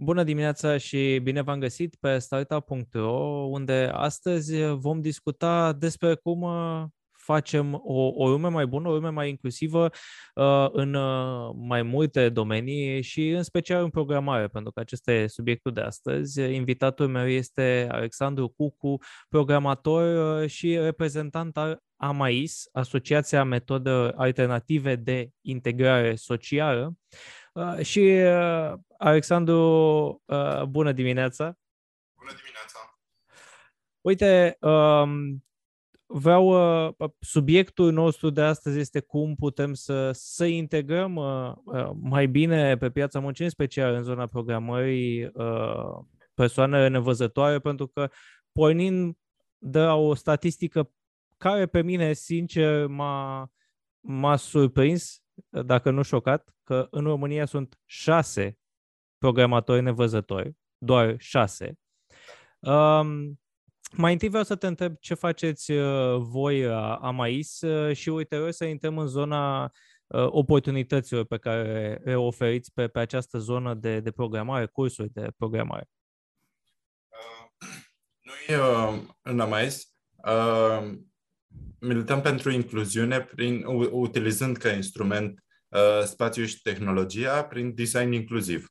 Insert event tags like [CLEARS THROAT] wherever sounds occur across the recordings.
Bună dimineața și bine v-am găsit pe startup.ro, unde astăzi vom discuta despre cum uh, facem o, o lume mai bună, o lume mai inclusivă uh, în uh, mai multe domenii și în special în programare, pentru că acesta e subiectul de astăzi. Invitatul meu este Alexandru Cucu, programator uh, și reprezentant al AMAIS, Asociația Metode Alternative de Integrare Socială. Uh, și uh, Alexandru, uh, bună dimineața! Bună dimineața! Uite, um, vreau, uh, subiectul nostru de astăzi este cum putem să, să integrăm uh, uh, mai bine pe piața muncii, în special în zona programării, uh, persoanele nevăzătoare, pentru că pornind de o statistică care pe mine, sincer, m-a, m-a surprins, dacă nu șocat, că în România sunt șase programatori nevăzători, doar șase. Um, mai întâi vreau să te întreb ce faceți uh, voi la Amais uh, și uite, să intrăm în zona uh, oportunităților pe care le oferiți pe, pe această zonă de, de programare, cursuri de programare. Noi în Amais milităm pentru incluziune prin, utilizând ca instrument uh, spațiul și tehnologia prin design inclusiv,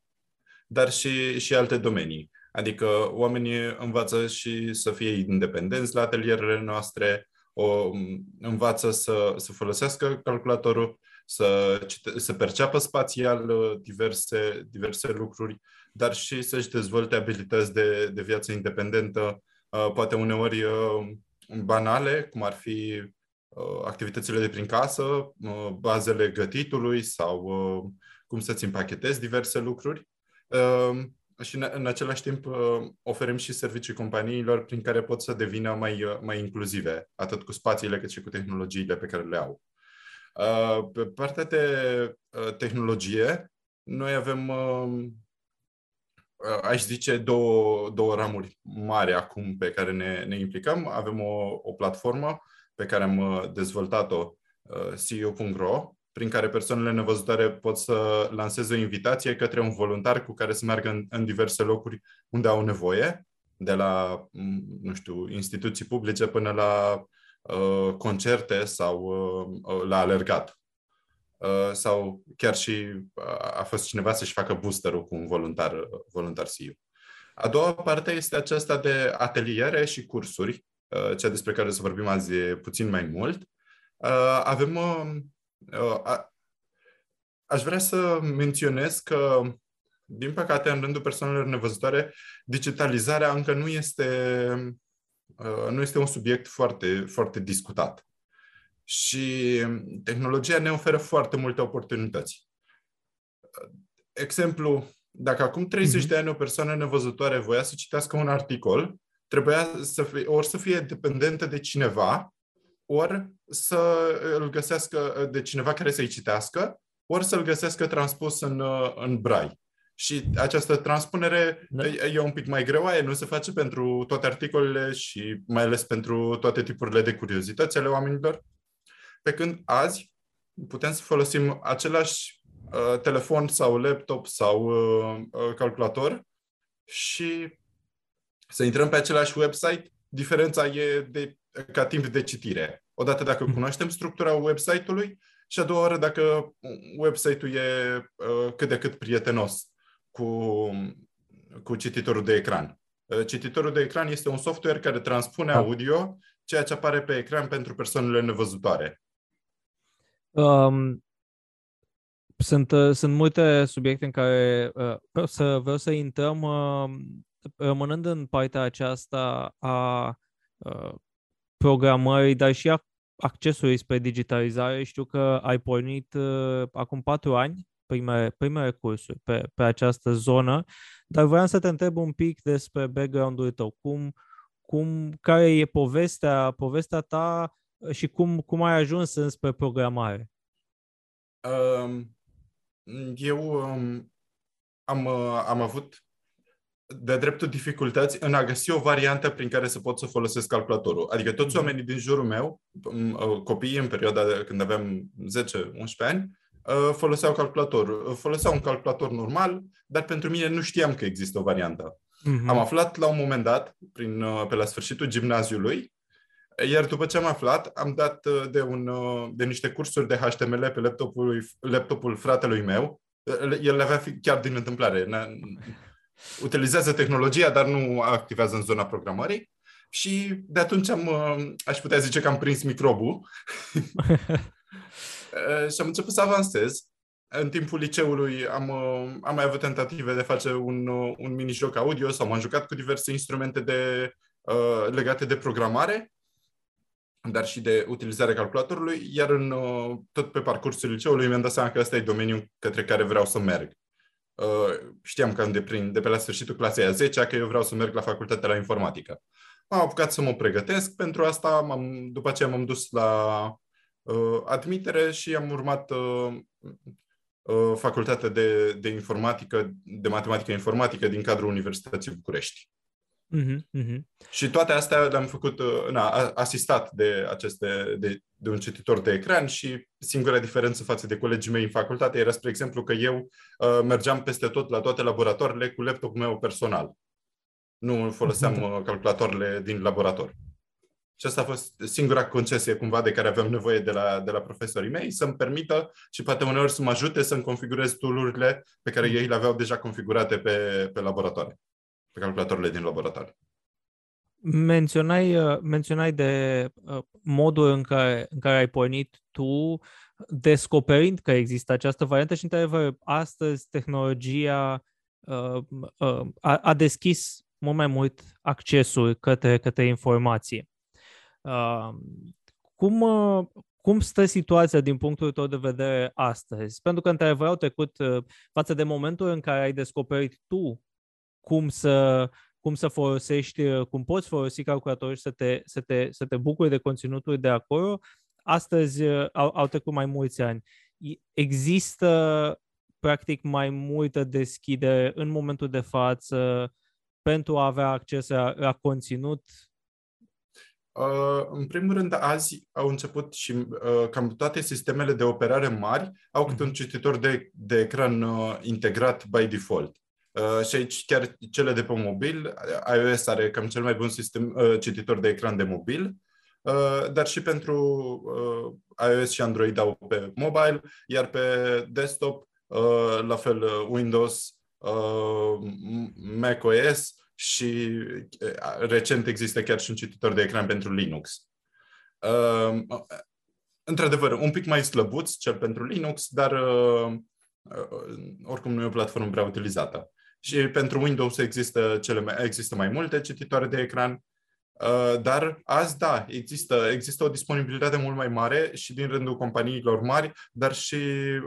dar și, și alte domenii. Adică oamenii învață și să fie independenți la atelierele noastre, o, învață să, să folosească calculatorul, să, să perceapă spațial uh, diverse, diverse lucruri, dar și să-și dezvolte abilități de, de viață independentă, uh, poate uneori uh, banale, cum ar fi uh, activitățile de prin casă, uh, bazele gătitului sau uh, cum să-ți împachetezi diverse lucruri. Și în același timp oferim și servicii companiilor prin care pot să devină mai, mai inclusive, atât cu spațiile cât și cu tehnologiile pe care le au. Pe partea de tehnologie, noi avem aș zice, două, două ramuri mari acum pe care ne, ne implicăm. Avem o, o platformă pe care am uh, dezvoltat-o, uh, CEO.ro, prin care persoanele nevăzătoare pot să lanseze o invitație către un voluntar cu care să meargă în, în diverse locuri unde au nevoie, de la, mm, nu știu, instituții publice până la uh, concerte sau uh, uh la alergat. Uh, sau chiar și uh, a fost cineva să-și facă boosterul cu un voluntar, uh, voluntar CEO. A doua parte este aceasta de ateliere și cursuri, cea despre care să vorbim azi puțin mai mult. Avem. Aș vrea să menționez că, din păcate, în rândul persoanelor nevăzătoare, digitalizarea încă nu este, nu este un subiect foarte, foarte discutat. Și tehnologia ne oferă foarte multe oportunități. Exemplu, dacă acum 30 mm-hmm. de ani o persoană nevăzătoare voia să citească un articol, trebuia să fie, ori să fie dependentă de cineva, ori să îl găsească de cineva care să-i citească, ori să-l găsească transpus în, în brai. Și această transpunere da. e un pic mai greoaie, nu se face pentru toate articolele și mai ales pentru toate tipurile de curiozități ale oamenilor. Pe când azi putem să folosim același uh, telefon sau laptop sau uh, uh, calculator și să intrăm pe același website. Diferența e de, ca timp de citire. Odată dacă hmm. cunoaștem structura website-ului și a doua oară dacă website-ul e uh, cât de cât prietenos cu, cu cititorul de ecran. Uh, cititorul de ecran este un software care transpune da. audio, ceea ce apare pe ecran pentru persoanele nevăzătoare. Um, sunt, uh, sunt multe subiecte în care uh, vreau, să, vreau să intrăm uh, rămânând în partea aceasta a uh, programării, dar și a accesului spre digitalizare. Știu că ai pornit uh, acum patru ani primele, primele cursuri pe, pe această zonă, dar vreau să te întreb un pic despre background-ul tău. Cum, cum, care e povestea, povestea ta și cum, cum ai ajuns înspre programare? Um, eu um, am, uh, am avut de dreptul dificultăți în a găsi o variantă prin care să pot să folosesc calculatorul. Adică toți mm-hmm. oamenii din jurul meu, um, uh, copiii în perioada de când aveam 10-11 ani, foloseau calculator. Foloseau un calculator normal, dar pentru mine nu știam că există o variantă. Uh-huh. Am aflat la un moment dat, prin, pe la sfârșitul gimnaziului, iar după ce am aflat, am dat de, un, de niște cursuri de HTML pe laptopul, laptopul fratelui meu. El le avea chiar din întâmplare. Utilizează tehnologia, dar nu activează în zona programării. Și de atunci am, aș putea zice că am prins microbul [LAUGHS] și am început să avansez. În timpul liceului am, am mai avut tentative de face un, un mini-joc audio sau m-am jucat cu diverse instrumente de, uh, legate de programare, dar și de utilizarea calculatorului, iar în, uh, tot pe parcursul liceului mi-am dat seama că ăsta e domeniul către care vreau să merg. Uh, știam că de, prin, de pe la sfârșitul clasei a 10 că eu vreau să merg la facultatea la informatică. Am apucat să mă pregătesc pentru asta, m-am, după aceea m-am dus la uh, admitere și am urmat uh, uh, facultatea de, de informatică, de matematică informatică din cadrul Universității București. Uh-huh, uh-huh. Și toate astea le-am făcut, uh, na, asistat de, aceste, de, de un cititor de ecran și singura diferență față de colegii mei în facultate era, spre exemplu, că eu uh, mergeam peste tot la toate laboratoarele cu laptopul meu personal. Nu foloseam [LAUGHS] uh, calculatoarele din laborator. Și asta a fost singura concesie cumva de care aveam nevoie de la, de la profesorii mei, să-mi permită și poate uneori să mă ajute să-mi configurez tool pe care ei le aveau deja configurate pe, pe laboratoare, pe calculatoarele din laboratoare. Menționai, uh, menționai de uh, modul în care, în care ai pornit tu, descoperind că există această variantă și, într-adevăr, astăzi tehnologia uh, a, a deschis mult mai mult accesul către, către informație. Cum, cum stă situația din punctul tău de vedere astăzi? Pentru că, într-adevăr, au trecut uh, față de momentul în care ai descoperit tu cum să, cum să folosești, uh, cum poți folosi calculatorul și să te, să te, să te bucuri de conținutul de acolo, astăzi uh, au, au trecut mai mulți ani. Există, practic, mai multă deschidere în momentul de față pentru a avea acces la, la conținut Uh, în primul rând, azi au început și uh, cam toate sistemele de operare mari au câte un mhm. cititor de, de ecran uh, integrat by default. Și aici chiar cele de pe mobil, iOS are cam cel mai bun sistem cititor de ecran de mobil, dar și pentru iOS și Android au pe mobile, iar pe desktop, la fel Windows, macOS și recent există chiar și un cititor de ecran pentru Linux. Uh, într-adevăr, un pic mai slăbuț cel pentru Linux, dar uh, oricum nu e o platformă prea utilizată. Și pentru Windows există, cele mai, există mai multe cititoare de ecran, uh, dar azi, da, există, există o disponibilitate mult mai mare și din rândul companiilor mari, dar și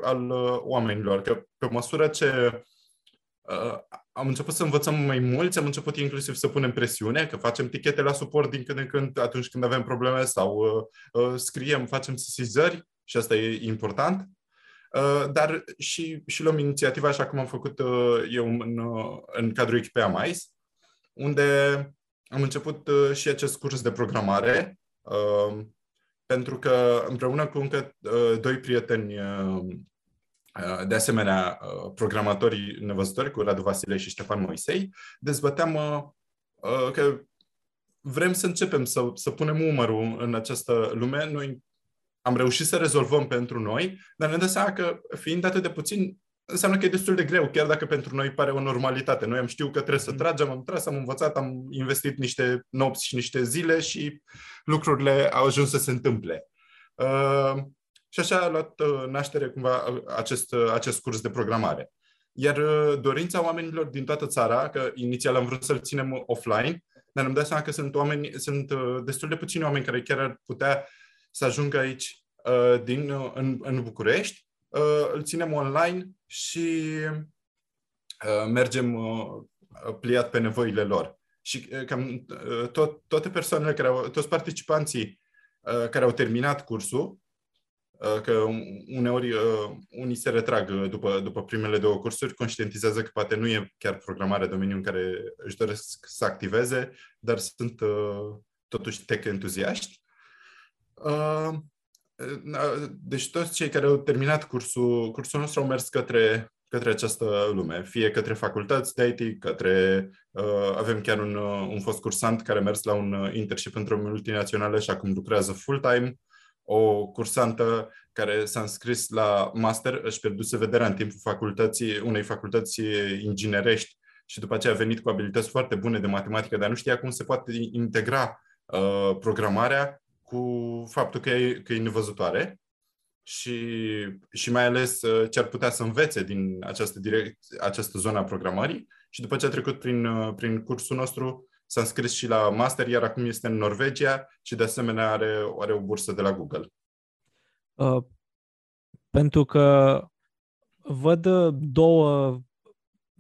al oamenilor. Că pe măsură ce uh, am început să învățăm mai mulți, am început inclusiv să punem presiune, că facem tichete la suport din când în când atunci când avem probleme sau uh, uh, scriem, facem sesizări și asta e important. Uh, dar și, și luăm inițiativa așa cum am făcut uh, eu în, uh, în cadrul echipei AMAIS, unde am început uh, și acest curs de programare, uh, pentru că împreună cu încă uh, doi prieteni uh, Uh, de asemenea, uh, programatorii nevăzători cu Radu Vasile și Ștefan Moisei, dezbăteam uh, că vrem să începem să, să punem umărul în această lume. Noi am reușit să rezolvăm pentru noi, dar ne dă seama că, fiind atât de puțin, înseamnă că e destul de greu, chiar dacă pentru noi pare o normalitate. Noi am știut că trebuie să mm. tragem, am tras, am învățat, am investit niște nopți și niște zile și lucrurile au ajuns să se întâmple. Uh, și așa a luat uh, naștere cumva uh, acest, uh, acest curs de programare. Iar dorința oamenilor din toată țara, că inițial am vrut să-l ținem offline, dar am dat seama că sunt, oameni, sunt destul de puțini oameni care chiar ar putea să ajungă aici din, în, în București, îl ținem online și mergem pliat pe nevoile lor. Și cam tot, toate persoanele care au, toți participanții care au terminat cursul Uh, că uneori uh, unii se retrag uh, după, după primele două cursuri, conștientizează că poate nu e chiar programarea domeniul în care își doresc să activeze, dar sunt totuși tech entuziaști. Deci toți cei care au terminat cursul, cursul nostru au mers către, către această lume, fie către facultăți de IT, către... Uh, avem chiar un, uh, un fost cursant care a mers la un uh, internship într-o multinațională și acum lucrează full-time, o cursantă care s-a înscris la master, își pierduse vederea în timpul facultății, unei facultăți inginerești și după aceea a venit cu abilități foarte bune de matematică, dar nu știa cum se poate integra uh, programarea cu faptul că e, că e nevăzătoare și, și mai ales uh, ce ar putea să învețe din această, direct, această zonă a programării și după ce a trecut prin, uh, prin cursul nostru s-a înscris și la master, iar acum este în Norvegia și de asemenea are, are o bursă de la Google. Uh, pentru că văd două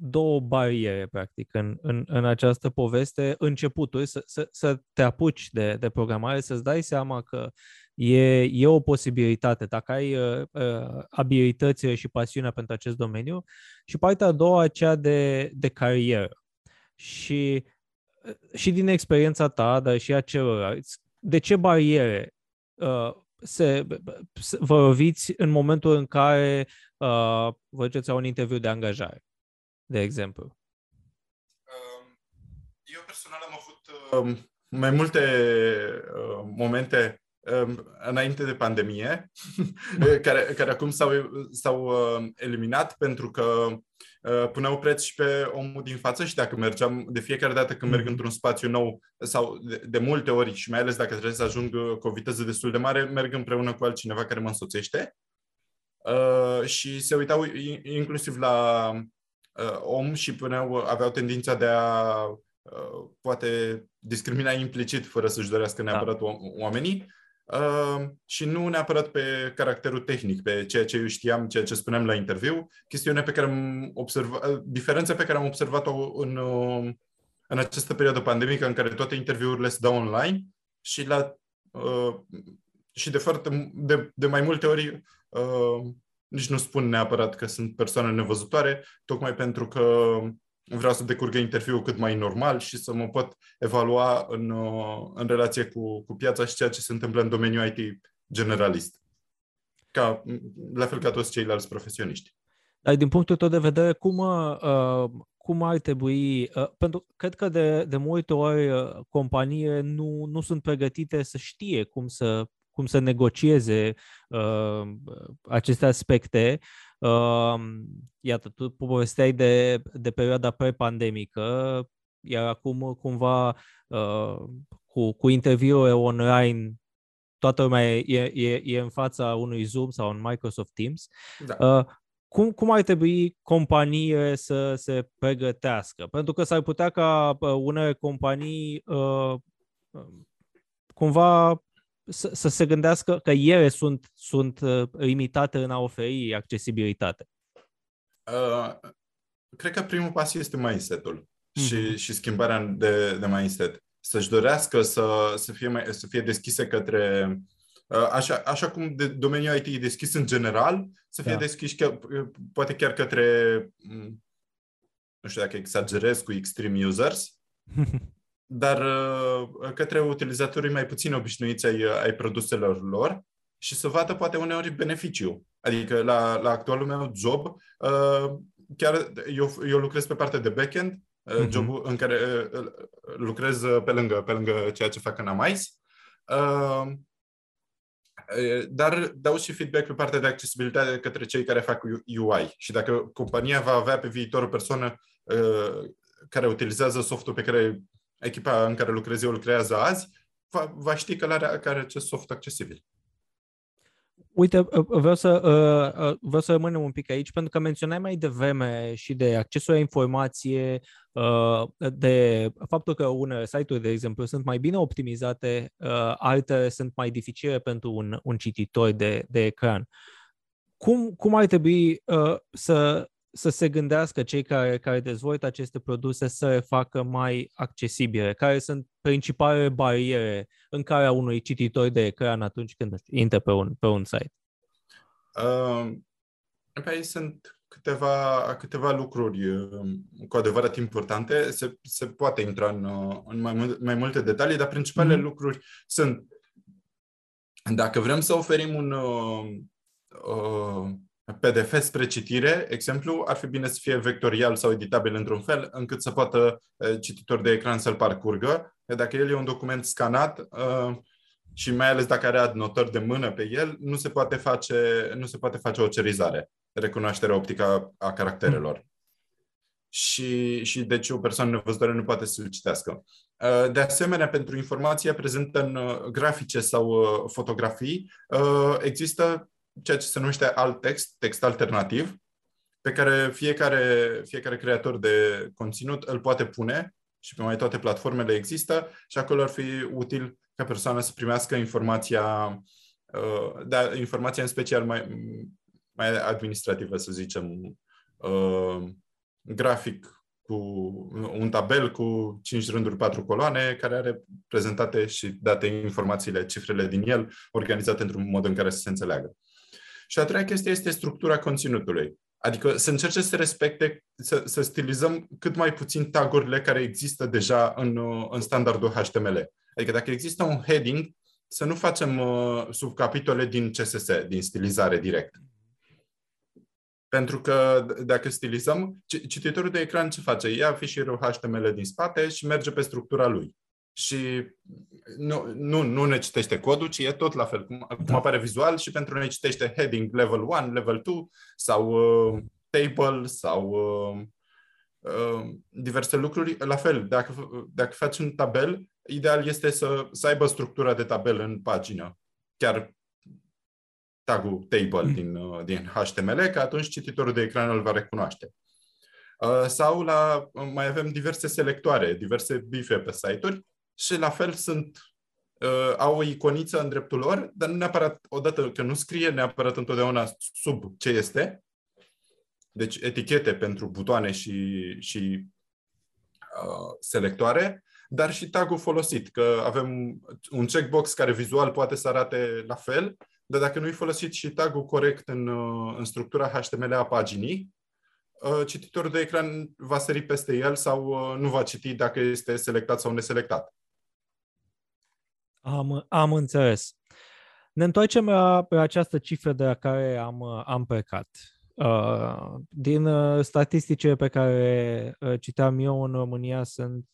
două bariere, practic, în, în, în această poveste. Începutul, să, să, să te apuci de, de programare, să-ți dai seama că e, e o posibilitate dacă ai uh, uh, abilitățile și pasiunea pentru acest domeniu. Și partea a doua, cea de, de carieră. Și, uh, și din experiența ta, dar și a celorlalți, de ce bariere uh, se, se, vă roviți în momentul în care uh, vă duceți la un interviu de angajare? De exemplu? Um, eu personal am avut um, mai multe uh, momente um, înainte de pandemie, [LAUGHS] care, care acum s-au, s-au uh, eliminat pentru că uh, puneau preț și pe omul din față și dacă mergeam, de fiecare dată când merg mhm. într-un spațiu nou sau de, de multe ori și mai ales dacă trebuie să ajung cu o viteză destul de mare, merg împreună cu altcineva care mă însoțește. Uh, și se uitau inclusiv la uh, om și puneau, aveau tendința de a uh, poate discrimina implicit fără să-și dorească da. neapărat da. oamenii uh, și nu neapărat pe caracterul tehnic, pe ceea ce eu știam, ceea ce spuneam la interviu, chestiunea pe care am observat, uh, diferența pe care am observat-o în, uh, în această perioadă pandemică în care toate interviurile se dau online și la uh, și de foarte de, de mai multe ori uh, nici nu spun neapărat că sunt persoane nevăzătoare, tocmai pentru că vreau să decurgă interviul cât mai normal și să mă pot evalua în, în relație cu, cu piața și ceea ce se întâmplă în domeniul IT generalist. Ca, la fel ca toți ceilalți profesioniști. Dar din punctul tău de vedere, cum, uh, cum ar trebui, uh, pentru cred că de, de multe ori uh, companiile nu, nu sunt pregătite să știe cum să cum să negocieze uh, aceste aspecte. Uh, iată, tu povesteai de, de perioada pre-pandemică, iar acum cumva uh, cu, cu interviuri online toată lumea e, e, e în fața unui Zoom sau un Microsoft Teams. Da. Uh, cum, cum ar trebui companiile să se pregătească? Pentru că s-ar putea ca uh, unele companii uh, cumva să, să se gândească că ele sunt, sunt uh, limitate în a oferi accesibilitate? Uh, cred că primul pas este mindset-ul mm-hmm. și, și schimbarea de, de mindset. Să-și dorească să, să, fie, mai, să fie deschise către uh, Așa, așa cum de, domeniul IT e deschis în general, să fie da. deschis chiar, poate chiar către, mm, nu știu dacă exagerez cu extreme users, [LAUGHS] dar uh, către utilizatorii mai puțin obișnuiți ai, ai produselor lor și să vadă poate uneori beneficiu. Adică la, la actualul meu job, uh, chiar eu, eu lucrez pe partea de backend, uh, uh-huh. jobul în care lucrez pe lângă, pe lângă ceea ce fac în Amais, dar dau și feedback pe partea de accesibilitate către cei care fac UI. Și dacă compania va avea pe viitor o persoană care utilizează softul pe care echipa în care lucrez eu lucrează azi, va, va ști că are, că are acest soft accesibil. Uite, uh, vreau să, uh, uh, vreau să rămânem un pic aici, pentru că menționai mai devreme și de accesul la informație, de faptul că unele site-uri, de exemplu, sunt mai bine optimizate, altele sunt mai dificile pentru un, un cititor de, de ecran. Cum, cum ar trebui să, să se gândească cei care, care dezvoltă aceste produse să le facă mai accesibile? Care sunt principalele bariere în care unui cititor de ecran atunci când intră pe un, pe un site? Uh, pe sunt câteva, câteva lucruri uh, cu adevărat importante. Se, se poate intra în, uh, în mai, mai multe detalii, dar principalele mm-hmm. lucruri sunt dacă vrem să oferim un uh, uh, PDF spre citire, exemplu, ar fi bine să fie vectorial sau editabil într-un fel, încât să poată uh, cititor de ecran să-l parcurgă. Dacă el e un document scanat, uh, și mai ales dacă are adnotări de mână pe el, nu se poate face, nu se poate face o cerizare, recunoașterea optică a caracterelor. Mm. Și, și deci o persoană nevăzătoare nu poate să-l citească. Uh, de asemenea, pentru informația prezentă în uh, grafice sau uh, fotografii, există ceea ce se numește alt text, text alternativ, pe care fiecare, fiecare creator de conținut îl poate pune și pe mai toate platformele există și acolo ar fi util ca persoana să primească informația, uh, da, informația în special mai, mai administrativă, să zicem, uh, grafic cu un tabel cu 5 rânduri, 4 coloane, care are prezentate și date informațiile, cifrele din el, organizate într-un mod în care să se înțeleagă. Și a treia chestie este structura conținutului. Adică să încerce să respecte, să, să stilizăm cât mai puțin tagurile care există deja în, în standardul HTML. Adică dacă există un heading, să nu facem uh, subcapitole din CSS, din stilizare direct. Pentru că dacă stilizăm, cititorul de ecran ce face? Ia fișierul HTML din spate și merge pe structura lui. Și nu, nu, nu ne citește codul, ci e tot la fel, cum, cum da. apare vizual și pentru noi citește heading level 1, level 2 sau uh, table sau uh, uh, diverse lucruri. La fel, dacă, dacă faci un tabel, ideal este să, să aibă structura de tabel în pagină. Chiar tagul table mm. din, uh, din HTML, că atunci cititorul de ecran îl va recunoaște. Uh, sau la, mai avem diverse selectoare, diverse bife pe site-uri și la fel sunt uh, au o iconiță în dreptul lor, dar nu neapărat, odată că nu scrie neapărat întotdeauna sub ce este, deci etichete pentru butoane și, și uh, selectoare, dar și tagul folosit, că avem un checkbox care vizual poate să arate la fel, dar dacă nu-i folosit și tagul corect în, uh, în structura HTML a paginii, uh, cititorul de ecran va sări peste el sau uh, nu va citi dacă este selectat sau neselectat. Am, am înțeles. Ne întoarcem la, la această cifră de la care am, am plecat. din statisticile pe care citeam eu în România sunt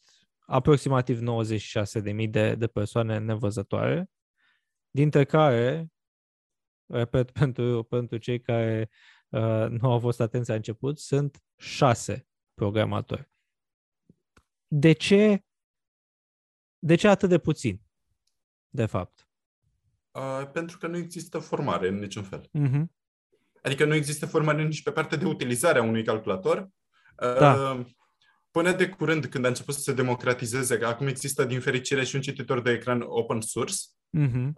aproximativ 96.000 de, de persoane nevăzătoare, dintre care, repet, [LAUGHS] pentru, pentru cei care uh, nu au fost atenți la început, sunt șase programatori. De ce, de ce atât de puțin, de fapt? Uh, pentru că nu există formare în niciun fel. Uh-huh. Adică nu există formare nici pe partea de utilizare a unui calculator. Da. Uh, Până de curând, când a început să se democratizeze, că acum există din fericire și un cititor de ecran open source, uh-huh.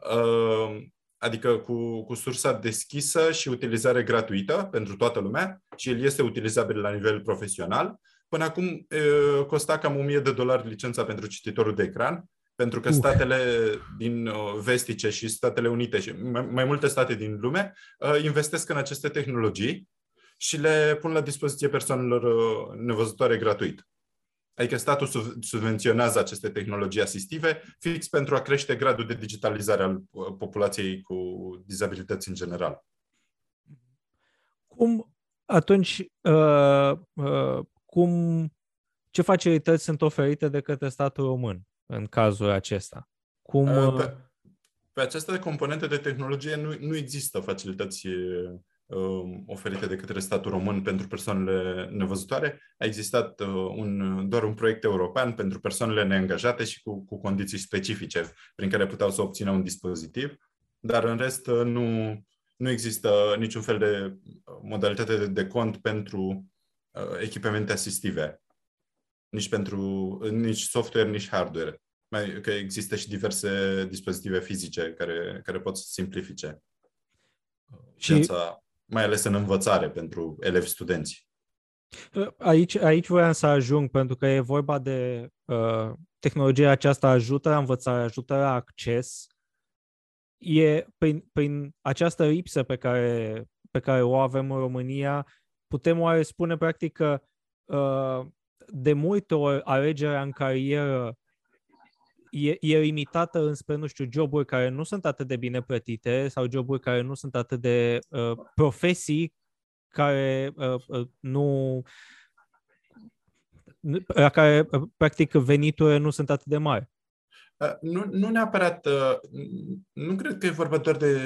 adică cu, cu sursa deschisă și utilizare gratuită pentru toată lumea și el este utilizabil la nivel profesional. Până acum uh, costa cam 1000 de dolari licența pentru cititorul de ecran, pentru că statele din uh, vestice și Statele Unite și mai multe state din lume uh, investesc în aceste tehnologii și le pun la dispoziție persoanelor uh, nevăzătoare gratuit. Adică statul subvenționează aceste tehnologii asistive fix pentru a crește gradul de digitalizare al uh, populației cu dizabilități în general. Cum atunci, uh, uh, cum, ce facilități sunt oferite de către statul român în cazul acesta? Cum, uh, pe, pe această componentă de tehnologie nu, nu există facilități Um, oferite de către statul român pentru persoanele nevăzătoare. A existat uh, un, doar un proiect european pentru persoanele neangajate și cu, cu condiții specifice prin care puteau să obțină un dispozitiv, dar în rest uh, nu, nu există niciun fel de modalitate de, de cont pentru uh, echipamente asistive, nici pentru nici software, nici hardware. Mai, că există și diverse dispozitive fizice care, care pot să simplifice și viața mai ales în învățare pentru elevi studenți. Aici, aici voiam să ajung, pentru că e vorba de uh, tehnologia aceasta ajută la învățare, ajută la acces. E prin, prin această lipsă pe care, pe care o avem în România, putem oare spune practic că uh, de multe ori alegerea în carieră e, e limitată înspre, nu știu, joburi care nu sunt atât de bine plătite sau joburi care nu sunt atât de uh, profesii care uh, uh, nu la care practic veniturile nu sunt atât de mari. Nu, nu neapărat, nu cred că e vorba doar de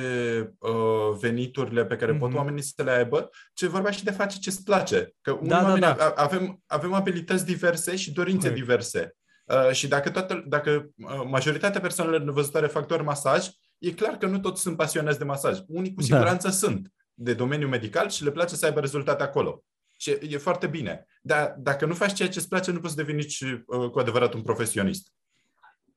uh, veniturile pe care mm-hmm. pot mhm. oamenii să le aibă, ci e vorba și de face ce-ți place. Că unii da, da oameni da, da. avem, avem abilități diverse și dorințe okay. diverse. Uh, și dacă, toată, dacă majoritatea persoanelor nevăzătoare fac doar masaj, e clar că nu toți sunt pasionați de masaj. Unii cu da. siguranță da. sunt de domeniu medical și le place să aibă rezultate acolo. Și e foarte bine. Dar dacă nu faci ceea ce îți place, nu poți deveni nici uh, cu adevărat un profesionist.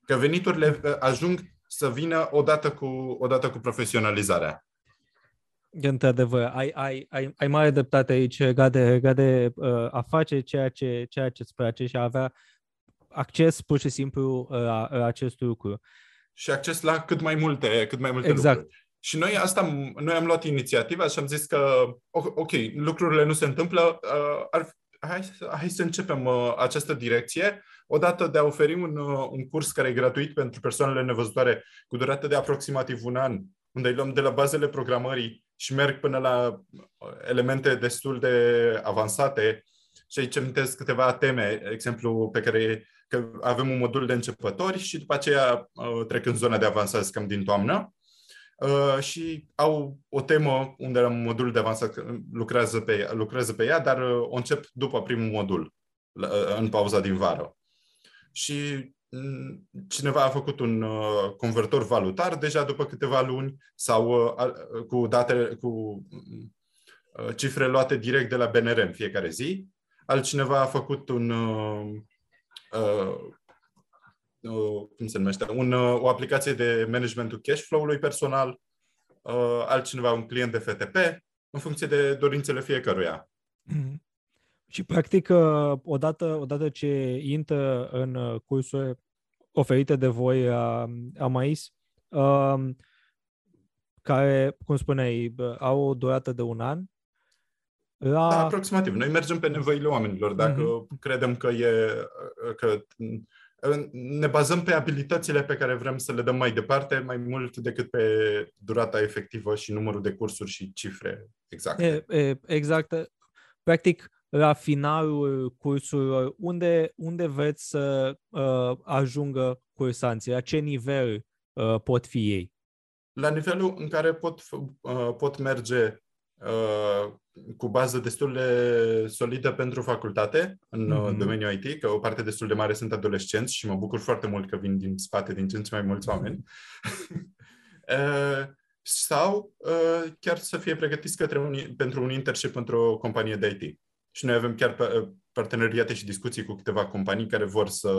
Că veniturile uh, ajung să vină odată cu, odată cu profesionalizarea. Într-adevăr, ai, ai, ai, ai mare dreptate aici legat de, legat de uh, a face ceea ce, ceea ce îți place și a avea acces pur și simplu la, la acest lucru. Și acces la cât mai multe, cât mai multe exact. lucruri. Și noi asta, noi am luat inițiativa și am zis că, ok, lucrurile nu se întâmplă, uh, ar, hai, hai să începem uh, această direcție, odată de a oferi un, uh, un curs care e gratuit pentru persoanele nevăzătoare cu durată de aproximativ un an, unde îi luăm de la bazele programării și merg până la elemente destul de avansate și aici amintesc câteva teme, exemplu pe care că avem un modul de începători și după aceea trec în zona de avansați cam din toamnă. Uh, și au o temă unde la modul de avansat lucrează pe, lucrează pe ea, dar uh, o încep după primul modul, la, uh, în pauza din vară. Și mm, cineva a făcut un uh, convertor valutar deja după câteva luni sau uh, cu date, cu uh, cifre luate direct de la BNR în fiecare zi. Altcineva a făcut un uh, cum se numește, un, o aplicație de managementul cash flow-ului personal, uh, altcineva un client de FTP, în funcție de dorințele fiecăruia. Mm-hmm. Și, practic, uh, odată, odată ce intră în uh, cursuri oferite de voi a, a MAIS, um, care, cum spuneai, au o durată de un an, la... Da, aproximativ. Noi mergem pe nevoile oamenilor. Dacă mm-hmm. credem că e că ne bazăm pe abilitățile pe care vrem să le dăm mai departe, mai mult decât pe durata efectivă și numărul de cursuri și cifre exacte. E, e, exact. Practic, la finalul cursurilor, unde, unde vreți să uh, ajungă cursanții? La ce nivel uh, pot fi ei? La nivelul în care pot, uh, pot merge Uh, cu bază destul de solidă pentru facultate în mm-hmm. domeniul IT, că o parte destul de mare sunt adolescenți și mă bucur foarte mult că vin din spate din ce în ce mai mulți oameni. [LAUGHS] uh, sau uh, chiar să fie pregătiți către un, pentru un internship într-o companie de IT. Și noi avem chiar parteneriate și discuții cu câteva companii care vor să,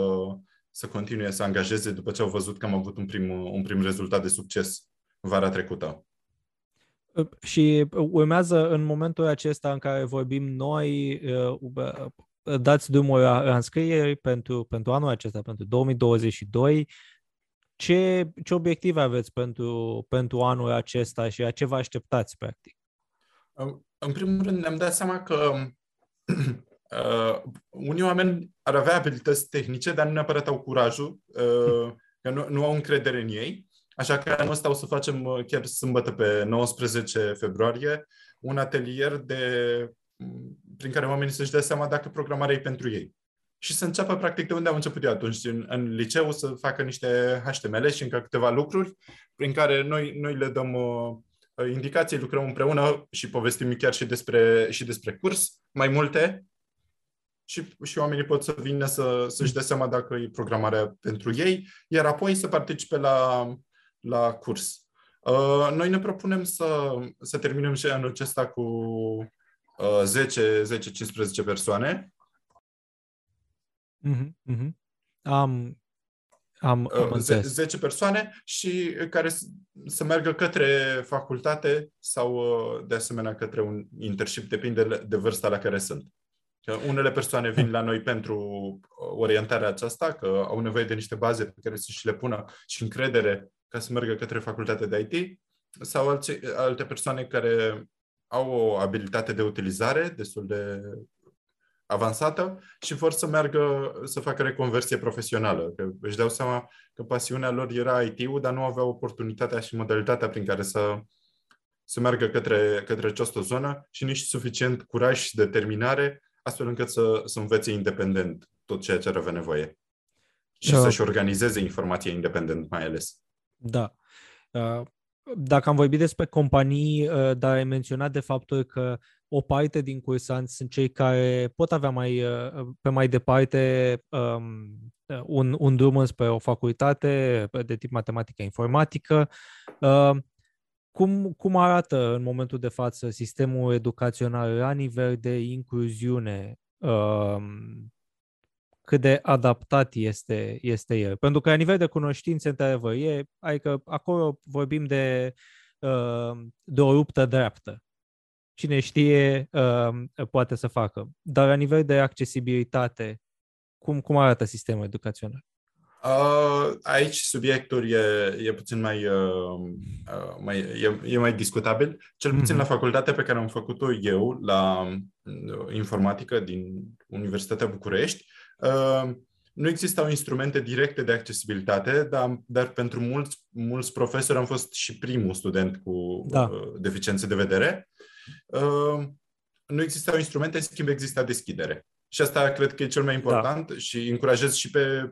să continue să angajeze după ce au văzut că am avut un prim, un prim rezultat de succes vara trecută. Și urmează în momentul acesta în care vorbim noi, uh, dați drumul la înscrieri pentru, pentru anul acesta, pentru 2022. Ce, ce obiective aveți pentru, pentru anul acesta și a ce vă așteptați, practic? În primul rând, ne-am dat seama că [CLEARS THROAT] uh, unii oameni ar avea abilități tehnice, dar nu neapărat au curajul, uh, că nu, nu au încredere în ei Așa că anul ăsta o să facem uh, chiar sâmbătă pe 19 februarie un atelier de, mm, prin care oamenii să-și dea seama dacă programarea e pentru ei. Și să înceapă practic de unde am început eu atunci, în, în liceu, să facă niște HTML și încă câteva lucruri prin care noi, noi le dăm uh, indicații, lucrăm împreună și povestim chiar și despre, și despre curs, mai multe, și, și oamenii pot să vină să, să-și dea seama dacă e programarea pentru ei, iar apoi să participe la la curs. Uh, noi ne propunem să, să terminăm și anul acesta cu uh, 10-15 persoane. Mm-hmm, mm-hmm. Am, am, am uh, 10 persoane și care să meargă către facultate sau uh, de asemenea către un internship, depinde de vârsta la care sunt. Unele persoane vin la noi pentru orientarea aceasta, că au nevoie de niște baze pe care să și le pună și încredere ca să meargă către facultatea de IT, sau alte, alte persoane care au o abilitate de utilizare destul de avansată și vor să meargă să facă reconversie profesională. Că își dau seama că pasiunea lor era IT-ul, dar nu aveau oportunitatea și modalitatea prin care să, să meargă către, către această zonă și nici suficient curaj și determinare astfel încât să, să învețe independent tot ceea ce ar avea nevoie. Și da. să-și organizeze informația independent mai ales. Da. Uh, dacă am vorbit despre companii, uh, dar ai menționat de faptul că o parte din cursanți sunt cei care pot avea mai uh, pe mai departe um, un, un drum spre o facultate de tip matematică informatică. Uh, cum, cum arată în momentul de față sistemul educațional la nivel de incluziune? Uh, cât de adaptat este, este el. Pentru că la nivel de cunoștințe, într-adevăr, e, adică acolo vorbim de, uh, de o luptă dreaptă. Cine știe uh, poate să facă. Dar la nivel de accesibilitate, cum, cum arată sistemul educațional? Uh, aici subiectul e, e puțin mai, uh, uh, mai e, e mai discutabil. Cel puțin mm-hmm. la facultatea pe care am făcut-o eu, la uh, informatică din Universitatea București, uh, nu existau instrumente directe de accesibilitate, dar, dar pentru mulți, mulți profesori am fost și primul student cu da. uh, deficiențe de vedere. Uh, nu existau instrumente, în schimb exista deschidere. Și asta cred că e cel mai da. important da. și încurajez și pe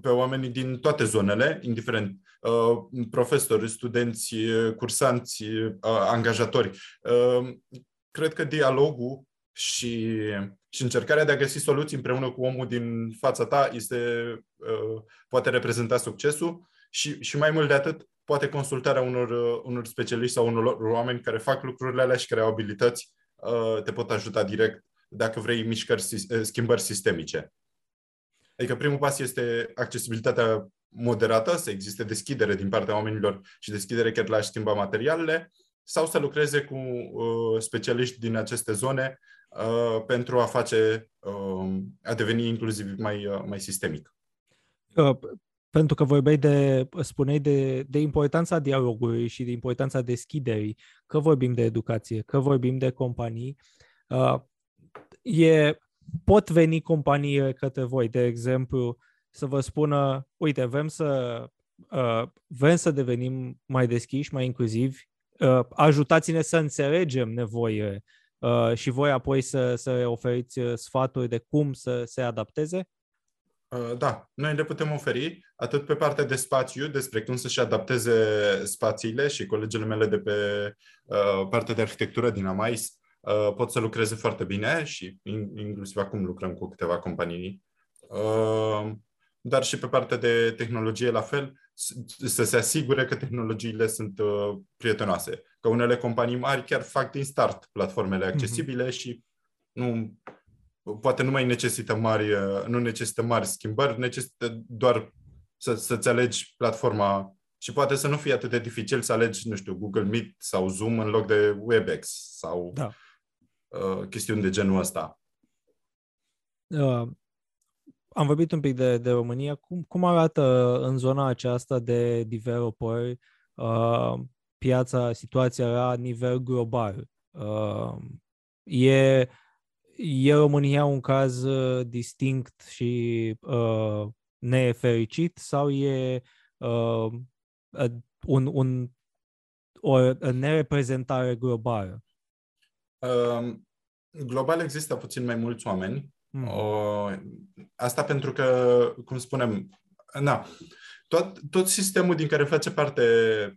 pe oamenii din toate zonele, indiferent uh, profesori, studenți, uh, cursanți, uh, angajatori. Cred că dialogul și, și încercarea de a găsi soluții împreună cu omul din fața ta este, poate reprezenta succesul și, și mai mult de atât, poate consultarea unor, unor specialiști sau unor oameni care fac lucrurile alea și care au abilități te pot ajuta direct dacă vrei mișcări, schimbări sistemice. Adică primul pas este accesibilitatea moderată, să existe deschidere din partea oamenilor și deschidere chiar la a schimba materialele, sau să lucreze cu uh, specialiști din aceste zone uh, pentru a face, uh, a deveni inclusiv mai, uh, mai sistemic. Uh, pentru că vorbeai de, spuneai de, de importanța dialogului și de importanța deschiderii, că vorbim de educație, că vorbim de companii, uh, e pot veni companii către voi, de exemplu, să vă spună, uite, vrem să, uh, vrem să devenim mai deschiși, mai inclusivi, uh, ajutați-ne să înțelegem nevoile uh, și voi apoi să, să oferiți uh, sfaturi de cum să se adapteze? Uh, da, noi le putem oferi atât pe partea de spațiu, despre cum să-și adapteze spațiile și colegele mele de pe uh, partea de arhitectură din Amais Uh, pot să lucreze foarte bine și inclusiv acum lucrăm cu câteva companii. Uh, dar și pe partea de tehnologie la fel, să se asigure că tehnologiile sunt uh, prietenoase. Că unele companii mari chiar fac din start platformele mhm. accesibile mm-hmm. și nu, poate nu mai necesită mari, nu necesită mari schimbări, necesită doar să, să-ți alegi platforma și poate să nu fie atât de dificil să alegi, nu știu, Google Meet sau Zoom în loc de WebEx sau da. Uh, chestiuni de genul ăsta. Uh, am vorbit un pic de, de România. Cum, cum arată în zona aceasta de developeri uh, piața, situația la nivel global? Uh, e, e România un caz uh, distinct și uh, nefericit sau e uh, un, un, o nereprezentare globală? Uh, global există puțin mai mulți oameni. Mm. Uh, asta pentru că, cum spunem, na, tot, tot sistemul din care face parte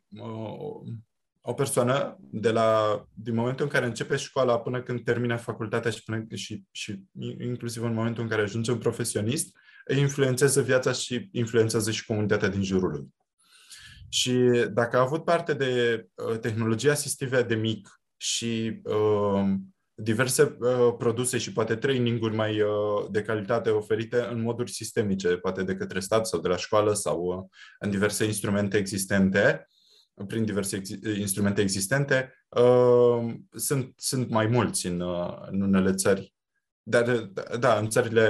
uh, o persoană, de la, din momentul în care începe școala până când termina facultatea și, până, și, și inclusiv în momentul în care ajunge un profesionist, îi influențează viața și influențează și comunitatea din jurul lui. Și dacă a avut parte de uh, tehnologie asistive de mic și uh, diverse uh, produse și poate training-uri mai uh, de calitate oferite în moduri sistemice, poate de către stat sau de la școală sau uh, în diverse instrumente existente, prin diverse ex- instrumente existente, uh, sunt, sunt mai mulți în, uh, în unele țări. Dar, da, în țările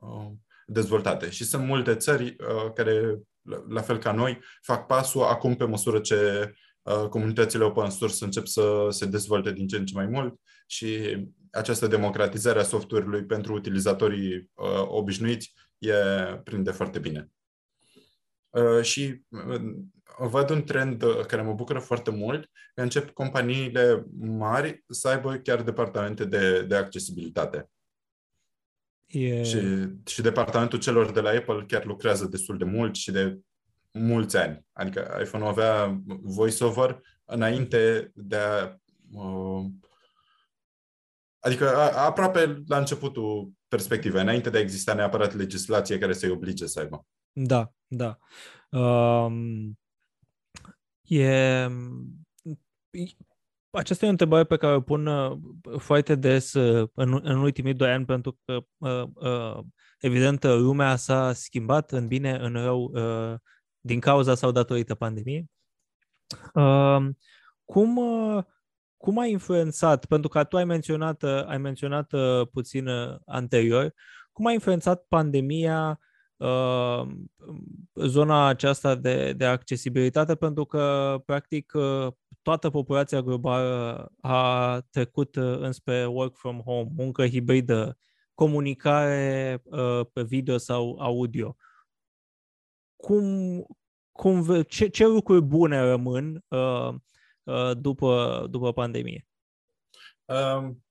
uh, dezvoltate. Și sunt multe țări uh, care, la, la fel ca noi, fac pasul acum pe măsură ce Uh, comunitățile open source încep să se dezvolte din ce în ce mai mult și această democratizare a software-ului pentru utilizatorii uh, obișnuiți e prinde foarte bine. Uh, și uh, văd un trend uh, care mă bucură foarte mult, că încep companiile mari să aibă chiar departamente de, de accesibilitate. E... Și, și departamentul celor de la Apple chiar lucrează destul de mult și de mulți ani. Adică iPhone avea voiceover înainte de a. Uh, adică a, aproape la începutul perspectivei, înainte de a exista neapărat legislație care să-i oblige să aibă. Da, da. Um, e, aceasta e o întrebare pe care o pun uh, foarte des uh, în, în ultimii doi ani, pentru că, uh, uh, evident, lumea s-a schimbat în bine, în rău, uh, din cauza sau datorită pandemiei. Uh, cum, uh, cum a influențat, pentru că tu ai menționat, ai menționat uh, puțin uh, anterior, cum a influențat pandemia uh, zona aceasta de, de accesibilitate, pentru că, practic, uh, toată populația globală a trecut uh, înspre work from home, muncă hibridă, comunicare uh, pe video sau audio. Cum, cum, ce, ce lucruri bune rămân uh, uh, după, după pandemie? Um,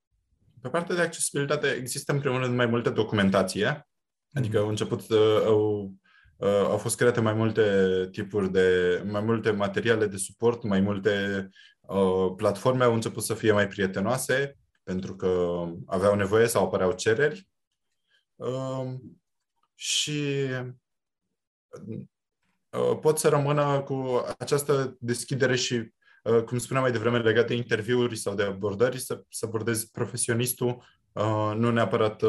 pe partea de accesibilitate există în primul rând mai multă documentație, adică mhm. au început, uh, au, uh, au fost create mai multe tipuri de, mai multe materiale de suport, mai multe uh, platforme au început să fie mai prietenoase pentru că aveau nevoie sau apăreau cereri. Uh, și Uh, pot să rămână cu această deschidere și, uh, cum spuneam mai devreme, legat de interviuri sau de abordări, să, să abordezi profesionistul, uh, nu neapărat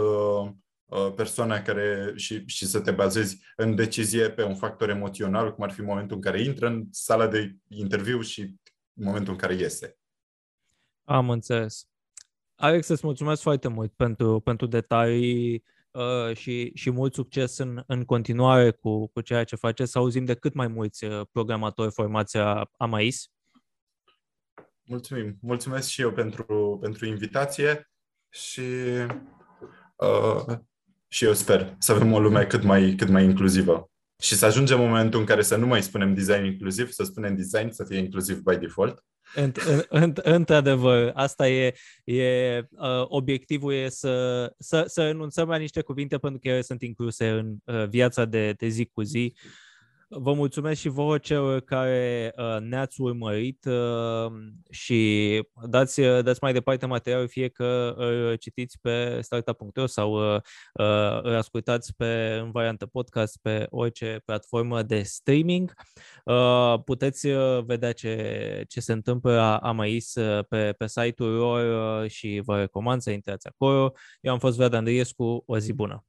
persoana care și, și să te bazezi în decizie pe un factor emoțional, cum ar fi momentul în care intră în sala de interviu și momentul în care iese. Am înțeles. Alex, îți mulțumesc foarte mult pentru, pentru detalii uh, și, și mult succes în, în continuare cu, cu ceea ce faceți, să auzim de cât mai mulți uh, programatori formația AMAIS. Mulțumim. Mulțumesc și eu pentru, pentru invitație și, uh, și eu sper să avem o lume cât mai, cât mai inclusivă. Și să ajungem momentul în care să nu mai spunem design inclusiv, să spunem design să fie inclusiv by default Într-adevăr, asta e, e uh, obiectivul e să, să, să renunțăm la niște cuvinte pentru că ele sunt incluse în uh, viața de, de zi cu zi. Vă mulțumesc și vouă celor care uh, ne-ați urmărit uh, și dați, uh, dați mai departe materialul, fie că îl citiți pe startup.ro sau uh, uh, îl ascultați pe, în variantă podcast pe orice platformă de streaming. Uh, puteți uh, vedea ce, ce se întâmplă la Amais uh, pe, pe site-ul lor uh, și vă recomand să intrați acolo. Eu am fost Vlad Andriescu, o zi bună!